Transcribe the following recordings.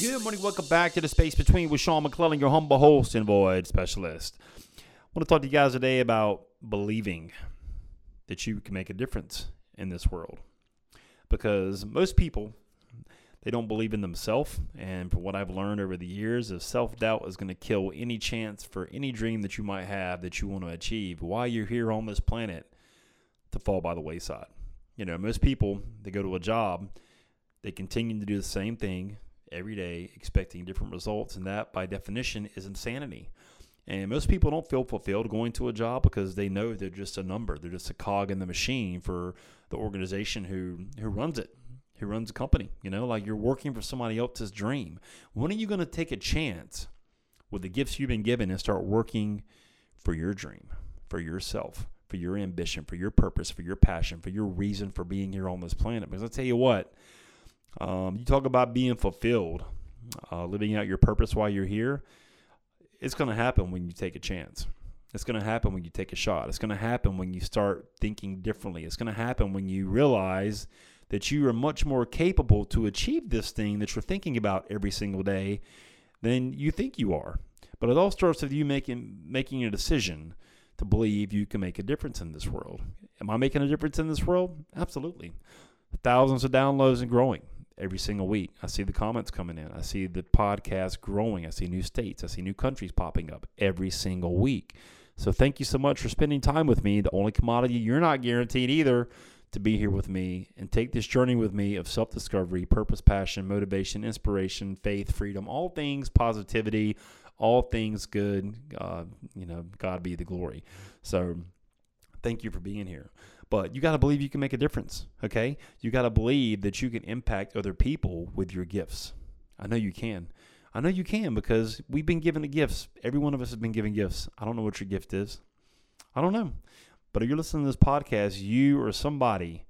Good morning, welcome back to the Space Between with Sean McClellan, your humble host and void specialist. I want to talk to you guys today about believing that you can make a difference in this world because most people they don't believe in themselves. And from what I've learned over the years, is self doubt is going to kill any chance for any dream that you might have that you want to achieve while you're here on this planet to fall by the wayside. You know, most people, they go to a job, they continue to do the same thing every day, expecting different results. And that, by definition, is insanity. And most people don't feel fulfilled going to a job because they know they're just a number. They're just a cog in the machine for the organization who who runs it, who runs a company. You know, like you're working for somebody else's dream. When are you going to take a chance with the gifts you've been given and start working for your dream, for yourself, for your ambition, for your purpose, for your passion, for your reason for being here on this planet? Because I tell you what, um, you talk about being fulfilled, uh, living out your purpose while you're here it's going to happen when you take a chance. It's going to happen when you take a shot. It's going to happen when you start thinking differently. It's going to happen when you realize that you are much more capable to achieve this thing that you're thinking about every single day than you think you are. But it all starts with you making making a decision to believe you can make a difference in this world. Am I making a difference in this world? Absolutely. Thousands of downloads and growing every single week. I see the comments coming in. I see the podcast growing. I see new states. I see new countries popping up every single week. So thank you so much for spending time with me. The only commodity you're not guaranteed either to be here with me and take this journey with me of self discovery, purpose, passion, motivation, inspiration, faith, freedom, all things positivity, all things good. Uh, you know, God be the glory. So thank you for being here. But you got to believe you can make a difference, okay? You got to believe that you can impact other people with your gifts. I know you can. I know you can because we've been given the gifts. Every one of us has been given gifts. I don't know what your gift is. I don't know. But if you're listening to this podcast, you or somebody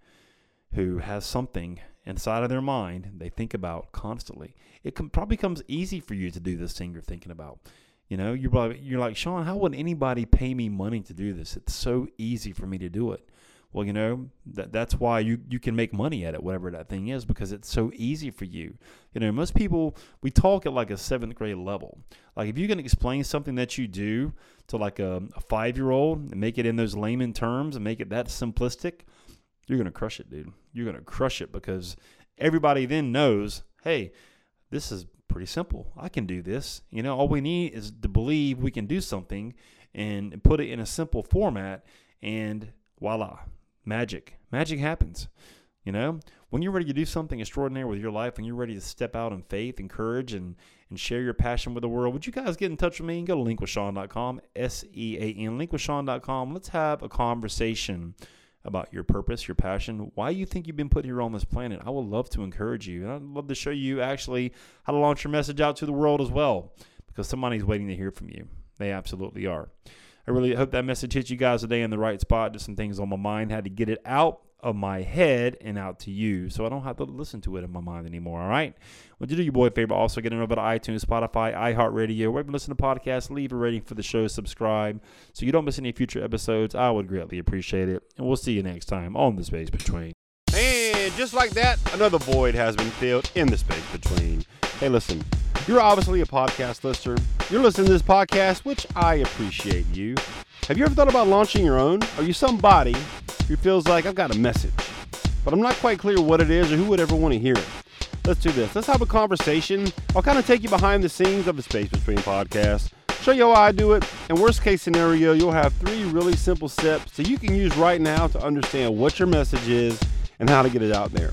who has something inside of their mind they think about constantly. It can, probably comes easy for you to do this thing you're thinking about. You know, you're probably, you're like, Sean, how would anybody pay me money to do this? It's so easy for me to do it. Well, you know, that, that's why you, you can make money at it, whatever that thing is, because it's so easy for you. You know, most people, we talk at like a seventh grade level. Like if you can explain something that you do to like a, a five year old and make it in those layman terms and make it that simplistic, you're to crush it, dude. You're to crush it because everybody then knows, hey, this is pretty simple. I can do this. You know, all we need is to believe we can do something and put it in a simple format, and voila, magic. Magic happens. You know, when you're ready to do something extraordinary with your life, when you're ready to step out in faith and courage and, and share your passion with the world, would you guys get in touch with me and go to linkwithsean.com, S E A N, linkwithsean.com. Let's have a conversation about your purpose, your passion, why you think you've been put here on this planet. I would love to encourage you. And I'd love to show you actually how to launch your message out to the world as well because somebody's waiting to hear from you. They absolutely are. I really hope that message hits you guys today in the right spot. Just some things on my mind. Had to get it out of my head and out to you so I don't have to listen to it in my mind anymore. All right. Well, you do your boy a favor. Also, get over to iTunes, Spotify, iHeartRadio, wherever you listen to podcasts. Leave a rating for the show. Subscribe so you don't miss any future episodes. I would greatly appreciate it. And we'll see you next time on The Space Between. And just like that, another void has been filled in the space between. Hey, listen, you're obviously a podcast listener. You're listening to this podcast, which I appreciate you. Have you ever thought about launching your own? Are you somebody who feels like I've got a message, but I'm not quite clear what it is or who would ever want to hear it? Let's do this. Let's have a conversation. I'll kind of take you behind the scenes of the Space Between podcast, show you how I do it, and worst case scenario, you'll have three really simple steps that you can use right now to understand what your message is and how to get it out there.